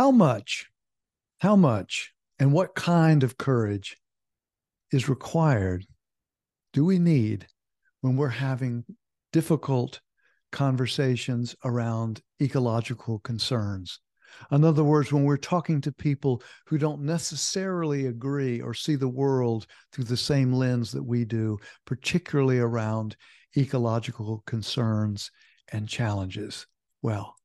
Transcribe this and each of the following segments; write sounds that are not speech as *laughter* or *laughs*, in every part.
How much, how much, and what kind of courage is required, do we need when we're having difficult conversations around ecological concerns? In other words, when we're talking to people who don't necessarily agree or see the world through the same lens that we do, particularly around ecological concerns and challenges? Well,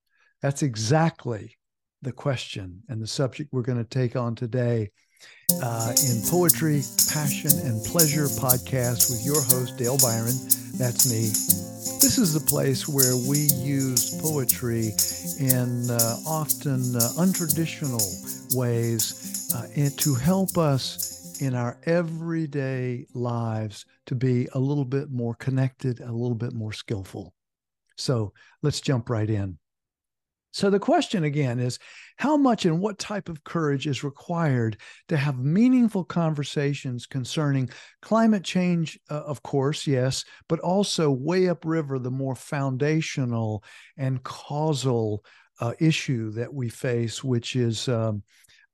that's exactly the question and the subject we're going to take on today uh, in Poetry, Passion, and Pleasure podcast with your host, Dale Biron. That's me. This is the place where we use poetry in uh, often uh, untraditional ways uh, and to help us in our everyday lives to be a little bit more connected, a little bit more skillful. So let's jump right in. So the question again is how much and what type of courage is required to have meaningful conversations concerning climate change, uh, of course, yes, but also way upriver, the more foundational and causal uh, issue that we face, which is um,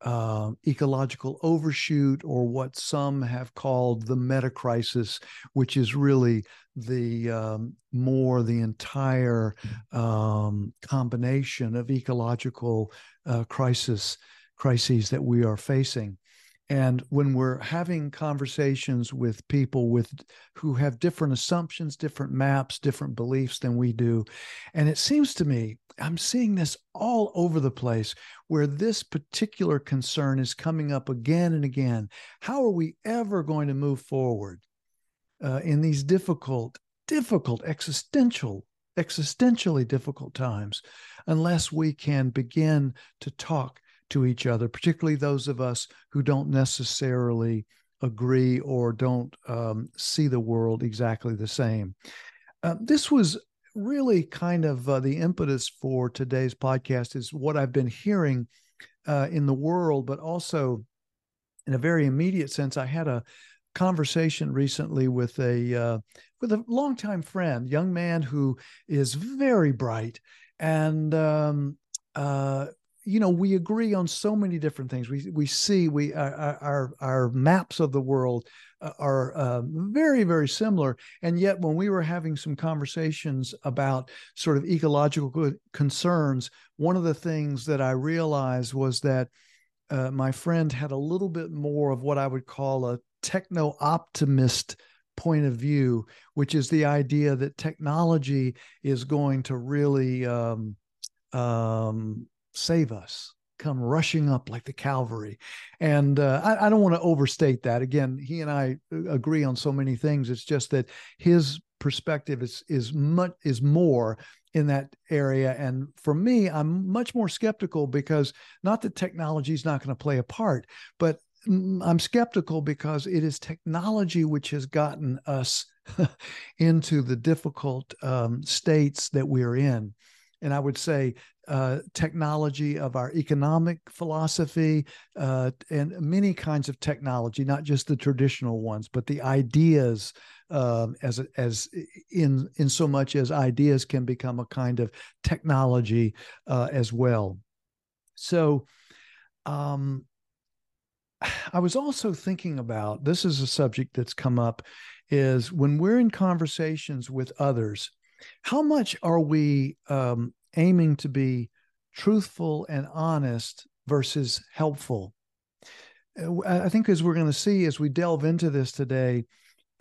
uh, ecological overshoot, or what some have called the meta crisis, which is really the um, more the entire um, combination of ecological uh, crisis crises that we are facing. And when we're having conversations with people with who have different assumptions, different maps, different beliefs than we do, and it seems to me I'm seeing this all over the place where this particular concern is coming up again and again. How are we ever going to move forward uh, in these difficult, difficult existential, existentially difficult times unless we can begin to talk to each other, particularly those of us who don't necessarily agree or don't um, see the world exactly the same. Uh, this was really kind of uh, the impetus for today's podcast is what I've been hearing uh, in the world, but also in a very immediate sense. I had a conversation recently with a uh, with a longtime friend, young man who is very bright and um, uh, you know we agree on so many different things. We we see we our our, our maps of the world uh, are uh, very very similar. And yet when we were having some conversations about sort of ecological concerns one of the things that i realized was that uh, my friend had a little bit more of what i would call a techno optimist point of view which is the idea that technology is going to really um, um, save us come rushing up like the cavalry and uh, I, I, don't want to overstate that. Again he and i uh, agree on so many things. It's just that his perspective is is much is more in that area. And for me i'm much more skeptical because not that technology is not going to play a part but i'm skeptical because it is technology which has gotten us *laughs* into the difficult um, states that we're in and I would say uh, technology of our economic philosophy uh, and many kinds of technology, not just the traditional ones, but the ideas um, as as in in so much as ideas can become a kind of technology uh, as well. So. Um, I was also thinking about this is a subject that's come up is when we're in conversations with others, how much are we um, aiming to be truthful and honest versus helpful? Uh, I think as we're going to see as we delve into this today,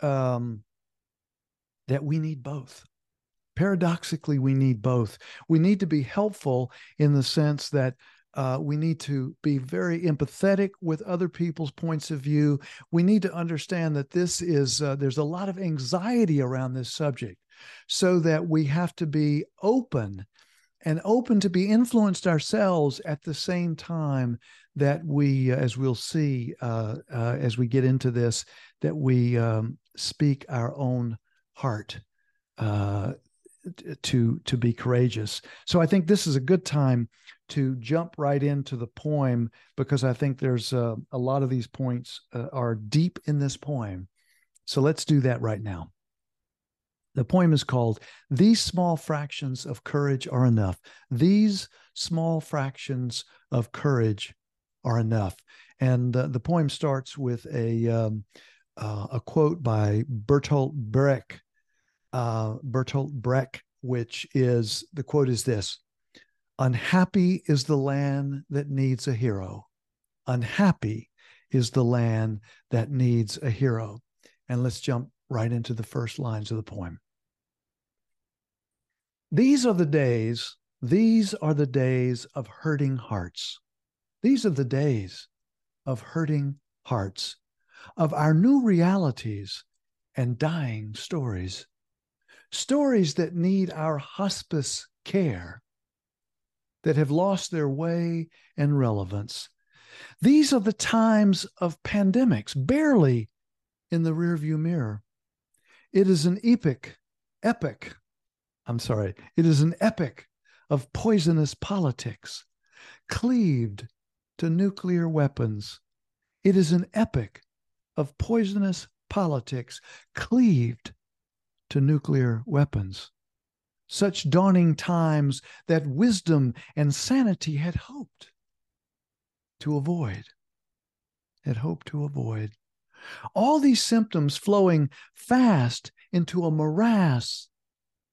um, that we need both. Paradoxically, we need both. We need to be helpful in the sense that uh, we need to be very empathetic with other people's points of view. We need to understand that this is, uh, there's a lot of anxiety around this subject, so that we have to be open and open to be influenced ourselves at the same time that we, uh, as we'll see uh, uh, as we get into this, that we um, speak our own heart uh, to to be courageous. So I think this is a good time to jump right into the poem because I think there's uh, a lot of these points uh, are deep in this poem. So let's do that right now. The poem is called These Small Fractions of Courage Are Enough. These small fractions of courage are enough. And uh, the poem starts with a, um, uh, a quote by Bertolt Brecht, uh, Bertolt Brecht, which is the quote is this Unhappy is the land that needs a hero. Unhappy is the land that needs a hero. And let's jump right into the first lines of the poem. These are the days, these are the days of hurting hearts. These are the days of hurting hearts, of our new realities and dying stories. Stories that need our hospice care, that have lost their way and relevance. These are the times of pandemics, barely in the rearview mirror. It is an epic, epic, I'm sorry, it is an epic of poisonous politics, cleaved to nuclear weapons. It is an epic of poisonous politics, cleaved to nuclear weapons. Such dawning times that wisdom and sanity had hoped to avoid, had hoped to avoid. All these symptoms flowing fast into a morass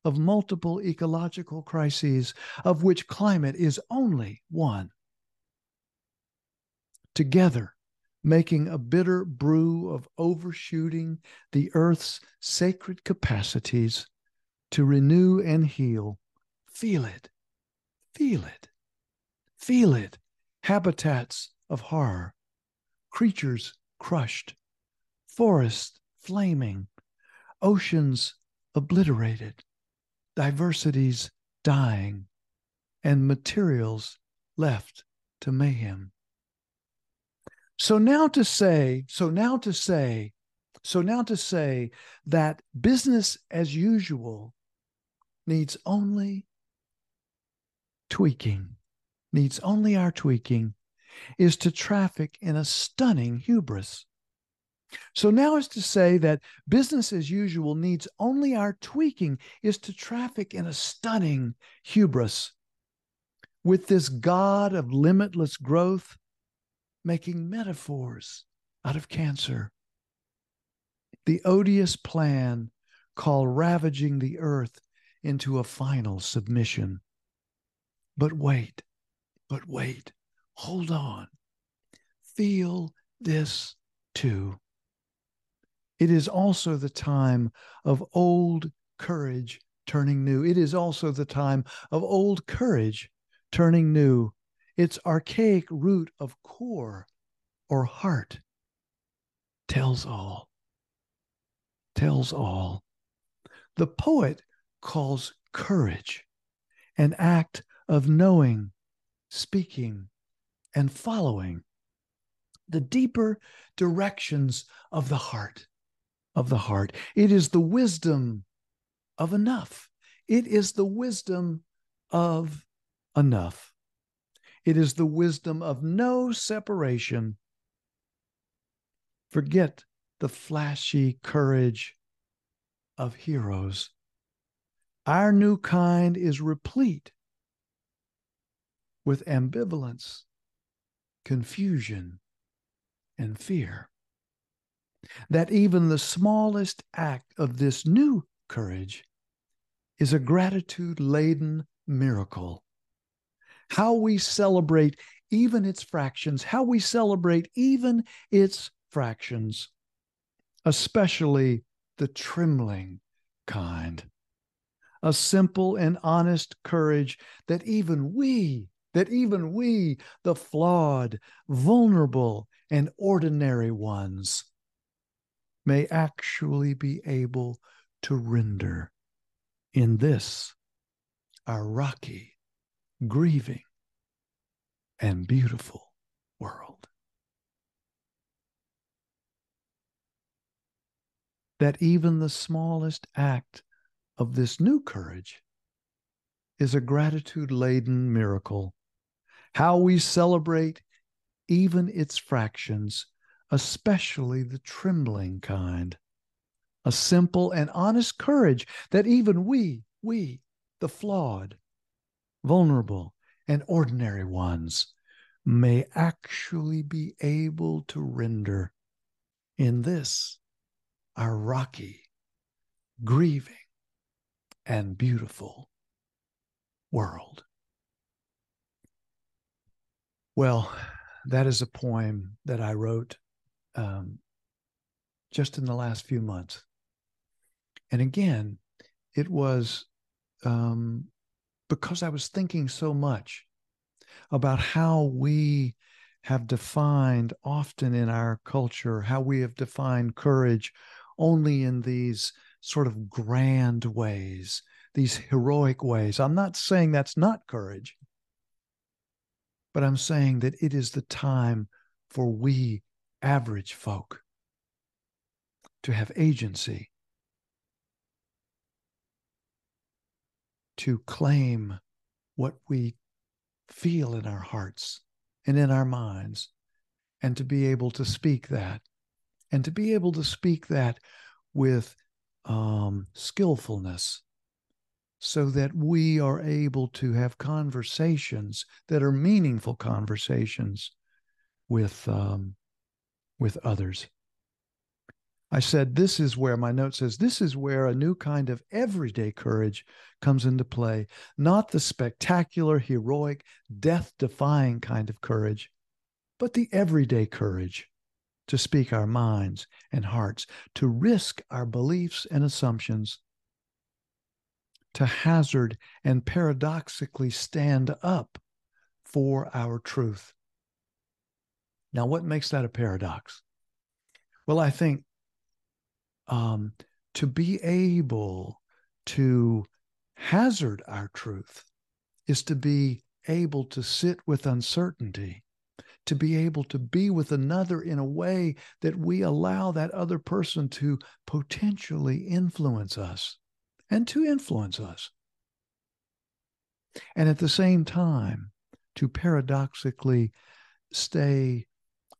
of multiple ecological crises, of which climate is only one. Together, making a bitter brew of overshooting the earth's sacred capacities to renew and heal. Feel it, feel it, feel it. Habitats of horror, creatures crushed, forests flaming, oceans obliterated, diversities dying, and materials left to mayhem. So now to say, so now to say, so now to say that business as usual needs only tweaking, needs only our tweaking, is to traffic in a stunning hubris. So now is to say that business as usual needs only our tweaking is to traffic in a stunning hubris. With this God of limitless growth, making metaphors out of cancer. The odious plan called ravaging the earth into a final submission. But wait, but wait, hold on. Feel this too. It is also the time of old courage turning new. It is also the time of old courage turning new. Its archaic root of core or heart tells all. Tells all. The poet calls courage an act of knowing, speaking, and following the deeper directions of the heart of the heart. It is the wisdom of enough. It is the wisdom of enough. It is the wisdom of no separation. Forget the flashy courage of heroes. Our new kind is replete with ambivalence, confusion, and fear that even the smallest act of this new courage is a gratitude laden miracle. How we celebrate even its fractions, how we celebrate even its fractions, especially the trembling kind. A simple and honest courage that even we, that even we, the flawed, vulnerable, and ordinary ones, may actually be able to render in this, our rocky, grieving, and beautiful world. That even the smallest act of this new courage is a gratitude laden miracle. How we celebrate even its fractions especially the trembling kind, a simple and honest courage that even we, we, the flawed, vulnerable, and ordinary ones, may actually be able to render in this, our rocky, grieving, and beautiful world. Well, that is a poem that I wrote um, just in the last few months. And again, it was um, because I was thinking so much about how we have defined often in our culture, how we have defined courage only in these sort of grand ways, these heroic ways. I'm not saying that's not courage, but I'm saying that it is the time for we average folk to have agency, to claim what we feel in our hearts and in our minds, and to be able to speak that, and to be able to speak that with um, skillfulness so that we are able to have conversations that are meaningful conversations with um, with others. I said, This is where my note says, this is where a new kind of everyday courage comes into play, not the spectacular, heroic, death defying kind of courage, but the everyday courage to speak our minds and hearts, to risk our beliefs and assumptions, to hazard and paradoxically stand up for our truth. Now, what makes that a paradox? Well, I think um, to be able to hazard our truth is to be able to sit with uncertainty, to be able to be with another in a way that we allow that other person to potentially influence us and to influence us. And at the same time, to paradoxically stay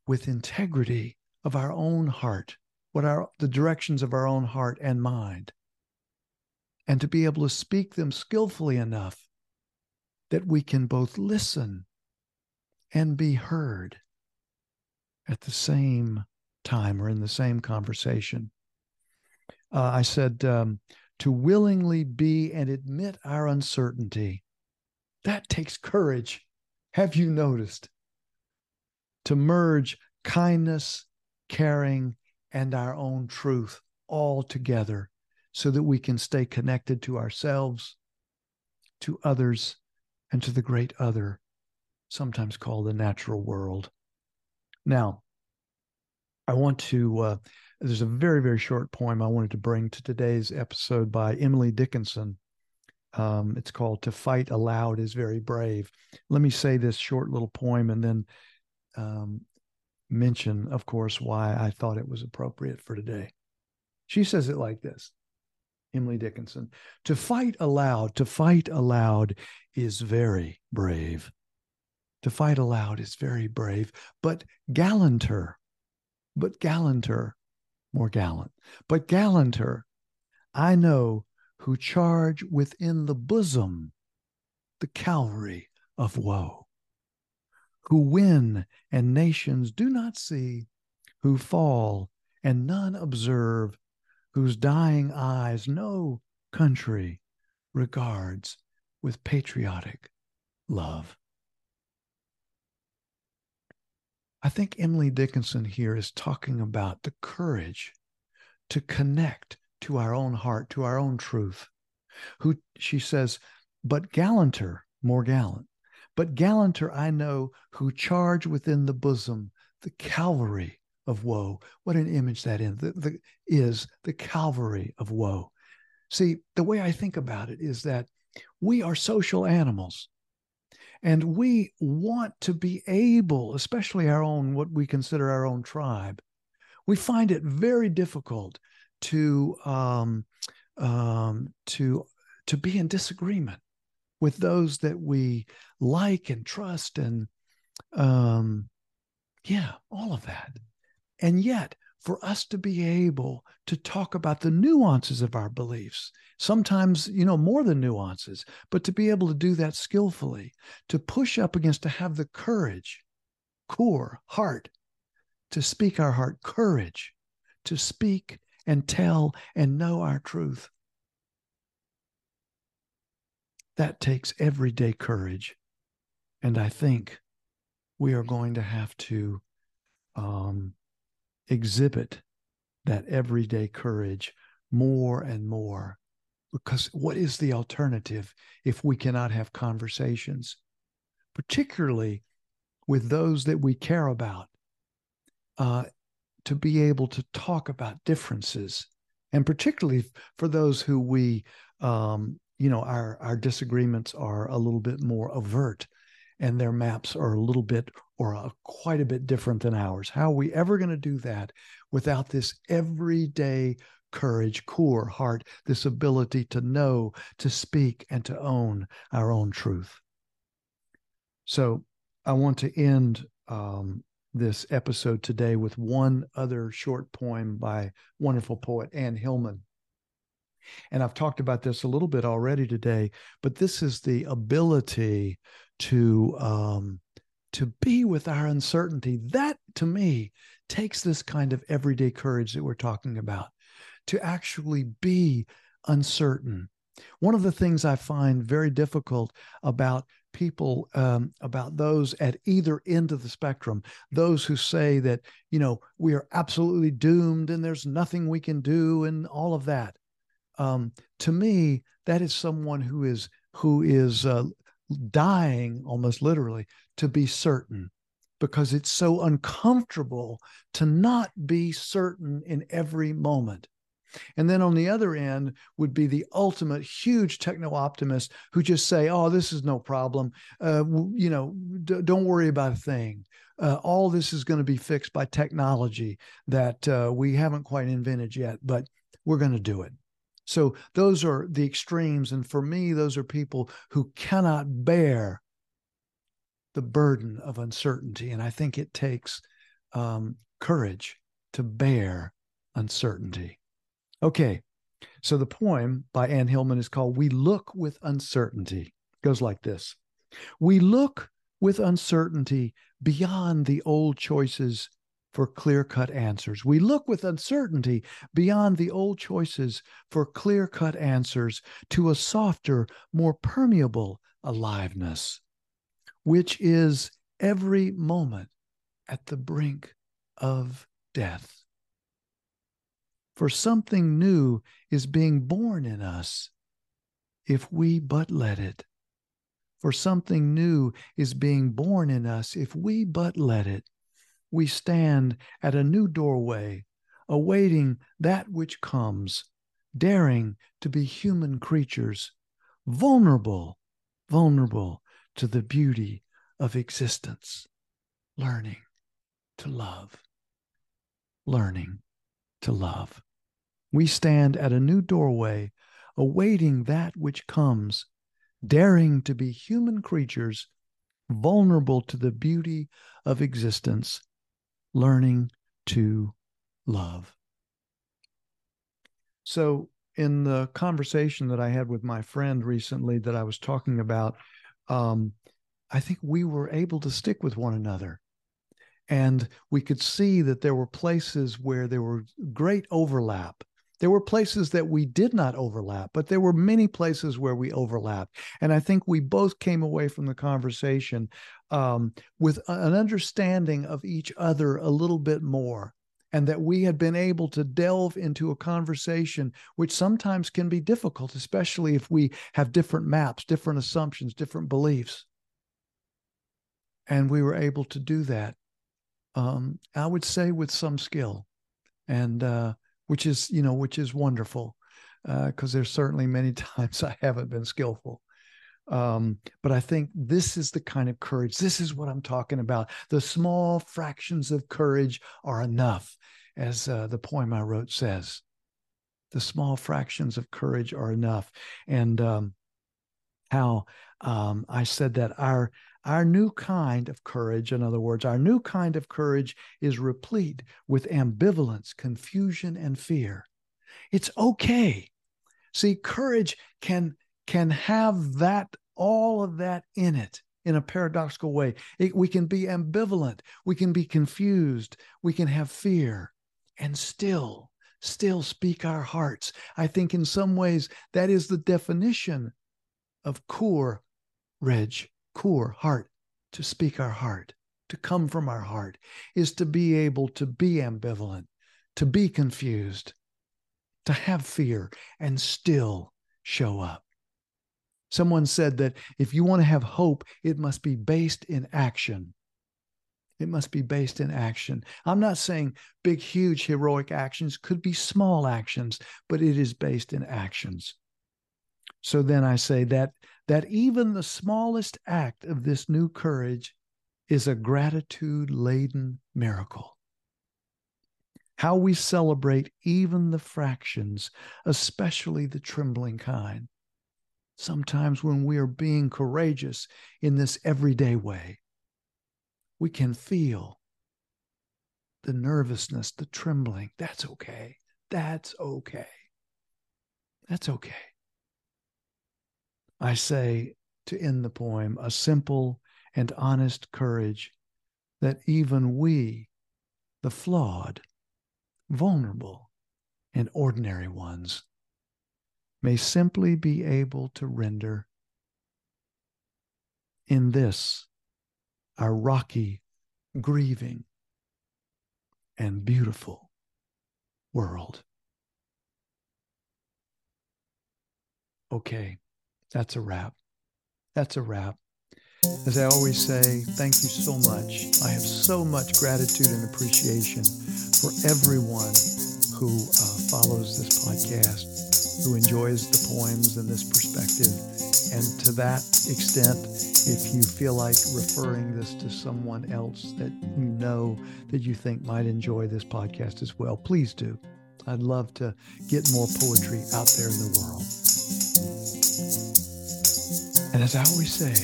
with integrity of our own heart what are the directions of our own heart and mind, and to be able to speak them skillfully enough that we can both listen and be heard at the same time or in the same conversation. Uh, I said, um, to willingly be and admit our uncertainty. That takes courage. Have you noticed? To merge kindness, caring, and our own truth all together so that we can stay connected to ourselves, to others, and to the great other, sometimes called the natural world. Now, I want to, uh, there's a very, very short poem I wanted to bring to today's episode by Emily Dickinson. Um, it's called To Fight Aloud is Very Brave. Let me say this short little poem and then um, mention, of course, why I thought it was appropriate for today. She says it like this Emily Dickinson To fight aloud, to fight aloud is very brave. To fight aloud is very brave, but gallanter, but gallanter, more gallant, but gallanter, I know who charge within the bosom the Calvary of woe who win and nations do not see, who fall and none observe, whose dying eyes no country regards with patriotic love. I think Emily Dickinson here is talking about the courage to connect to our own heart, to our own truth. Who she says, but gallanter, more gallant, but gallanter I know who charge within the bosom the Calvary of woe. What an image that is, the, the, is the Calvary of woe. See, the way I think about it is that we are social animals and we want to be able, especially our own, what we consider our own tribe, we find it very difficult to um, um, to to be in disagreement with those that we like and trust and um yeah all of that. And yet for us to be able to talk about the nuances of our beliefs sometimes you know more than nuances but to be able to do that skillfully to push up against to have the courage core heart to speak our heart courage to speak and tell and know our truth that takes everyday courage. And i think we are going to have to um, exhibit that everyday courage more and more. Because what is the alternative if we cannot have conversations, particularly with those that we care about, uh, to be able to talk about differences, and particularly for those who we, um, you know, our our disagreements are a little bit more overt and their maps are a little bit or a, quite a bit different than ours. How are we ever going to do that without this everyday courage, core, heart, this ability to know, to speak, and to own our own truth? So I want to end um, this episode today with one other short poem by wonderful poet Anne Hillman. And I've talked about this a little bit already today, but this is the ability to um, to be with our uncertainty. That to me takes this kind of everyday courage that we're talking about to actually be uncertain. One of the things I find very difficult about people, um, about those at either end of the spectrum, those who say that, you know, we are absolutely doomed and there's nothing we can do and all of that. Um, to me, that is someone who is who is uh, dying almost literally to be certain because it's so uncomfortable to not be certain in every moment. And then on the other end would be the ultimate huge techno optimist who just say, "Oh, this is no problem. Uh, you know, d- don't worry about a thing. Uh, all this is going to be fixed by technology that uh, we haven't quite invented yet, but we're going to do it." So those are the extremes. And for me, those are people who cannot bear the burden of uncertainty. And I think it takes um, courage to bear uncertainty. Okay. So the poem by Anne Hillman is called We Look with Uncertainty. It goes like this We look with uncertainty beyond the old choices for clear cut answers. We look with uncertainty beyond the old choices for clear cut answers to a softer, more permeable aliveness, which is every moment at the brink of death. For something new is being born in us if we but let it. For something new is being born in us if we but let it we stand at a new doorway, awaiting that which comes, daring to be human creatures, vulnerable, vulnerable to the beauty of existence, learning to love, learning to love. We stand at a new doorway, awaiting that which comes, daring to be human creatures, vulnerable to the beauty of existence, learning to love. So, in the conversation that I had with my friend recently that I was talking about, um, I think we were able to stick with one another. And we could see that there were places where there were great overlap there were places that we did not overlap, but there were many places where we overlapped. And I think we both came away from the conversation um, with an understanding of each other a little bit more. And that we had been able to delve into a conversation, which sometimes can be difficult, especially if we have different maps, different assumptions, different beliefs. And we were able to do that, um, I would say, with some skill. And uh, which is you know which is wonderful because uh, there's certainly many *laughs* times I haven't been skillful. Um, but I think this is the kind of courage. This is what I'm talking about. The small fractions of courage are enough, as uh, the poem I wrote says. The small fractions of courage are enough, and um, how um, I said that our our new kind of courage, in other words, our new kind of courage is replete with ambivalence, confusion, and fear. It's okay. See, courage can can have that all of that in it in a paradoxical way. It, we can be ambivalent, we can be confused, we can have fear, and still, still speak our hearts. I think in some ways that is the definition of core, reg, core, heart, to speak our heart, to come from our heart, is to be able to be ambivalent, to be confused, to have fear, and still show up. Someone said that if you want to have hope, it must be based in action. It must be based in action. I'm not saying big, huge, heroic actions could be small actions, but it is based in actions. So then I say that that even the smallest act of this new courage is a gratitude laden miracle. How we celebrate even the fractions, especially the trembling kind sometimes when we are being courageous in this everyday way, we can feel the nervousness, the trembling. That's okay. That's okay. That's okay. I say to end the poem a simple and honest courage that even we, the flawed, vulnerable, and ordinary ones, may simply be able to render in this, our rocky, grieving, and beautiful world. Okay, that's a wrap. That's a wrap. As I always say, thank you so much. I have so much gratitude and appreciation for everyone who uh, follows this podcast who enjoys the poems and this perspective. And to that extent, if you feel like referring this to someone else that you know that you think might enjoy this podcast as well, please do. I'd love to get more poetry out there in the world. And as I always say,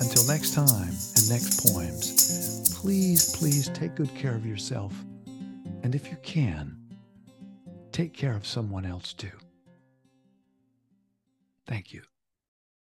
until next time and next poems, please, please take good care of yourself. And if you can, take care of someone else too. Thank you.